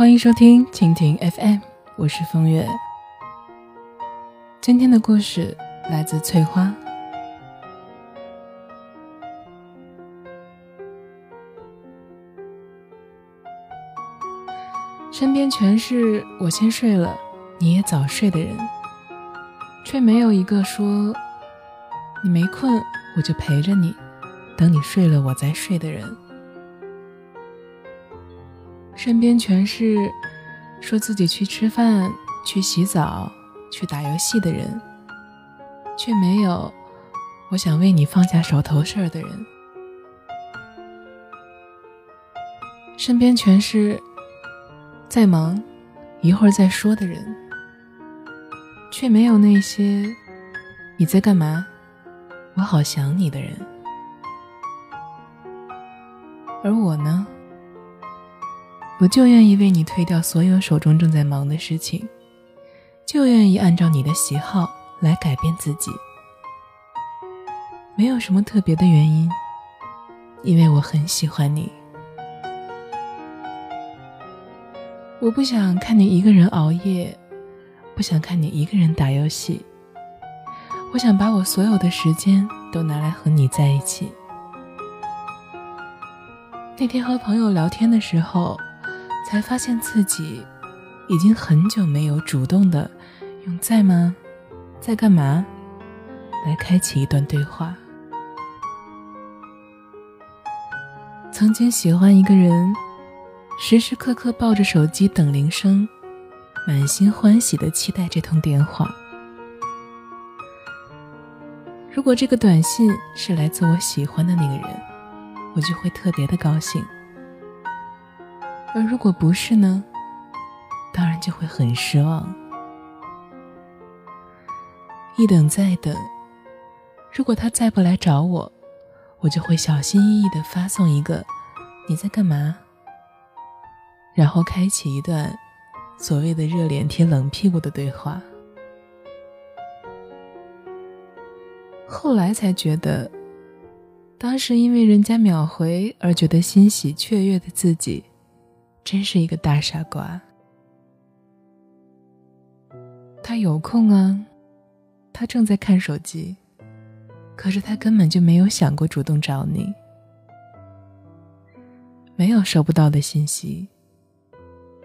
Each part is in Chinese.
欢迎收听蜻蜓 FM，我是风月。今天的故事来自翠花。身边全是我先睡了，你也早睡的人，却没有一个说你没困，我就陪着你，等你睡了我再睡的人。身边全是说自己去吃饭、去洗澡、去打游戏的人，却没有我想为你放下手头事儿的人。身边全是在忙，一会儿再说的人，却没有那些你在干嘛，我好想你的人。而我呢？我就愿意为你推掉所有手中正在忙的事情，就愿意按照你的喜好来改变自己，没有什么特别的原因，因为我很喜欢你。我不想看你一个人熬夜，不想看你一个人打游戏，我想把我所有的时间都拿来和你在一起。那天和朋友聊天的时候。才发现自己已经很久没有主动的用“在吗，在干嘛”来开启一段对话。曾经喜欢一个人，时时刻刻抱着手机等铃声，满心欢喜的期待这通电话。如果这个短信是来自我喜欢的那个人，我就会特别的高兴。而如果不是呢？当然就会很失望。一等再等，如果他再不来找我，我就会小心翼翼的发送一个“你在干嘛”，然后开启一段所谓的热脸贴冷屁股的对话。后来才觉得，当时因为人家秒回而觉得欣喜雀跃的自己。真是一个大傻瓜。他有空啊，他正在看手机，可是他根本就没有想过主动找你。没有收不到的信息，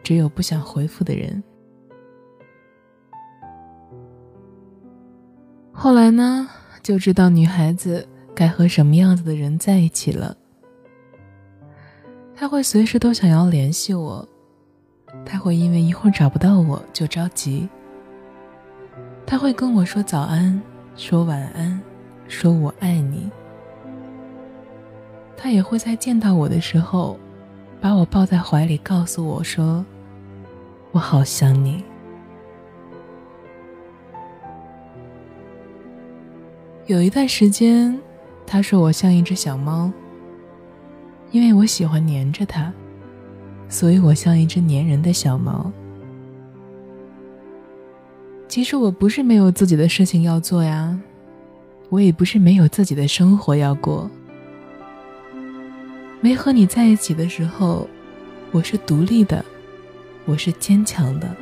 只有不想回复的人。后来呢，就知道女孩子该和什么样子的人在一起了。他会随时都想要联系我，他会因为一会儿找不到我就着急。他会跟我说早安，说晚安，说我爱你。他也会在见到我的时候，把我抱在怀里，告诉我说：“我好想你。”有一段时间，他说我像一只小猫。因为我喜欢黏着它，所以我像一只粘人的小猫。其实我不是没有自己的事情要做呀，我也不是没有自己的生活要过。没和你在一起的时候，我是独立的，我是坚强的，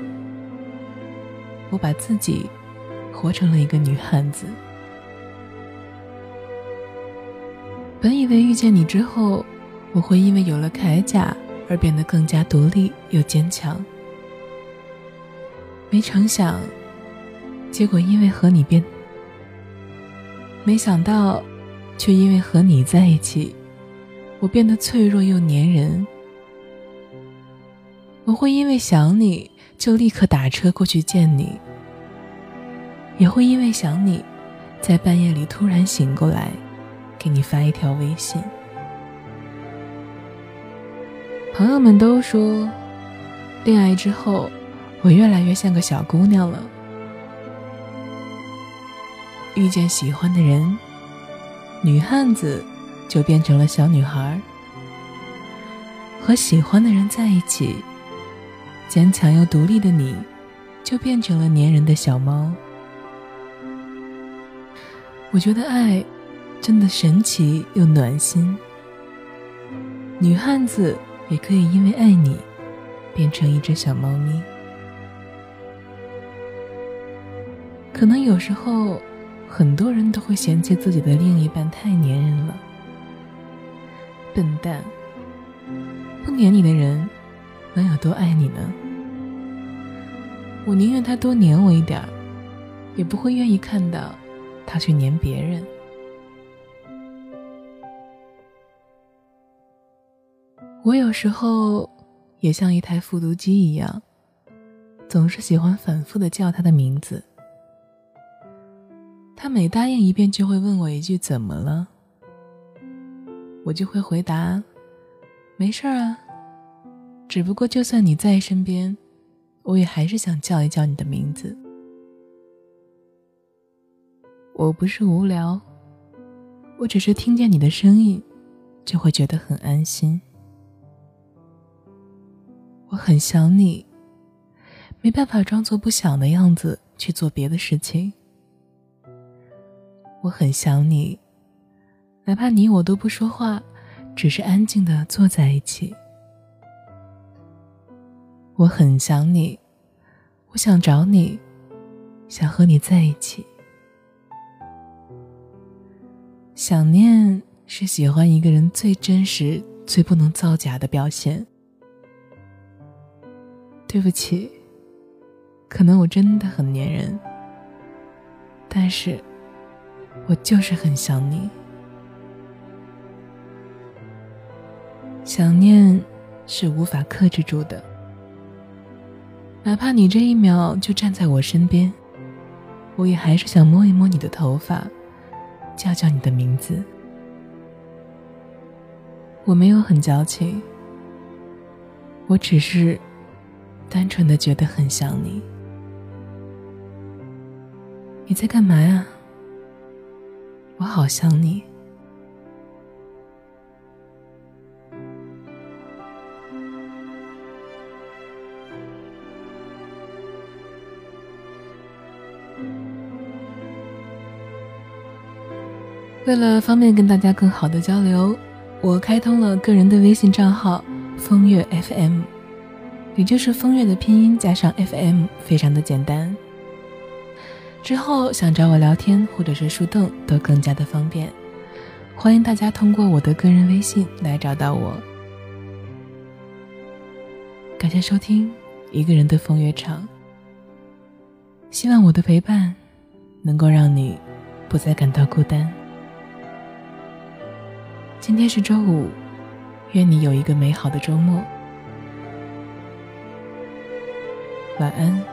我把自己活成了一个女汉子。本以为遇见你之后。我会因为有了铠甲而变得更加独立又坚强，没成想，结果因为和你变，没想到，却因为和你在一起，我变得脆弱又粘人。我会因为想你就立刻打车过去见你，也会因为想你，在半夜里突然醒过来，给你发一条微信。朋友们都说，恋爱之后，我越来越像个小姑娘了。遇见喜欢的人，女汉子就变成了小女孩；和喜欢的人在一起，坚强又独立的你，就变成了粘人的小猫。我觉得爱，真的神奇又暖心。女汉子。也可以因为爱你，变成一只小猫咪。可能有时候，很多人都会嫌弃自己的另一半太粘人了。笨蛋，不粘你的人，能有多爱你呢？我宁愿他多黏我一点儿，也不会愿意看到他去黏别人。我有时候也像一台复读机一样，总是喜欢反复的叫他的名字。他每答应一遍，就会问我一句：“怎么了？”我就会回答：“没事啊，只不过就算你在身边，我也还是想叫一叫你的名字。”我不是无聊，我只是听见你的声音，就会觉得很安心。我很想你，没办法装作不想的样子去做别的事情。我很想你，哪怕你我都不说话，只是安静的坐在一起。我很想你，我想找你，想和你在一起。想念是喜欢一个人最真实、最不能造假的表现。对不起，可能我真的很粘人，但是。我就是很想你，想念是无法克制住的。哪怕你这一秒就站在我身边，我也还是想摸一摸你的头发，叫叫你的名字。我没有很矫情，我只是单纯的觉得很想你。你在干嘛呀？我好想你。为了方便跟大家更好的交流，我开通了个人的微信账号“风月 FM”，也就是“风月”的拼音加上 “FM”，非常的简单。之后想找我聊天或者是树洞都更加的方便，欢迎大家通过我的个人微信来找到我。感谢收听一个人的风月场，希望我的陪伴能够让你不再感到孤单。今天是周五，愿你有一个美好的周末，晚安。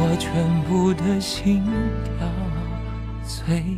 我全部的心跳随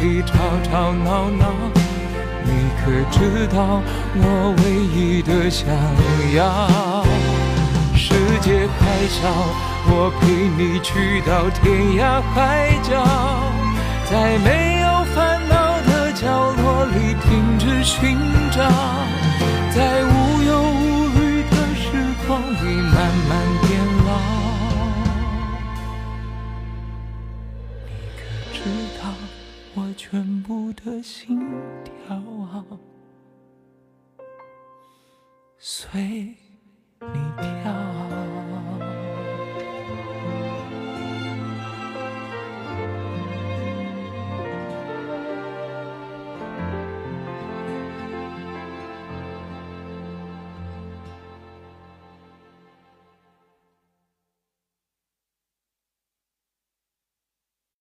里吵吵闹闹，你可知道我唯一的想要？世界还小，我陪你去到天涯海角，在没有烦恼的角落里停止寻找，在无忧无虑的时光里全部的心跳，随你跳。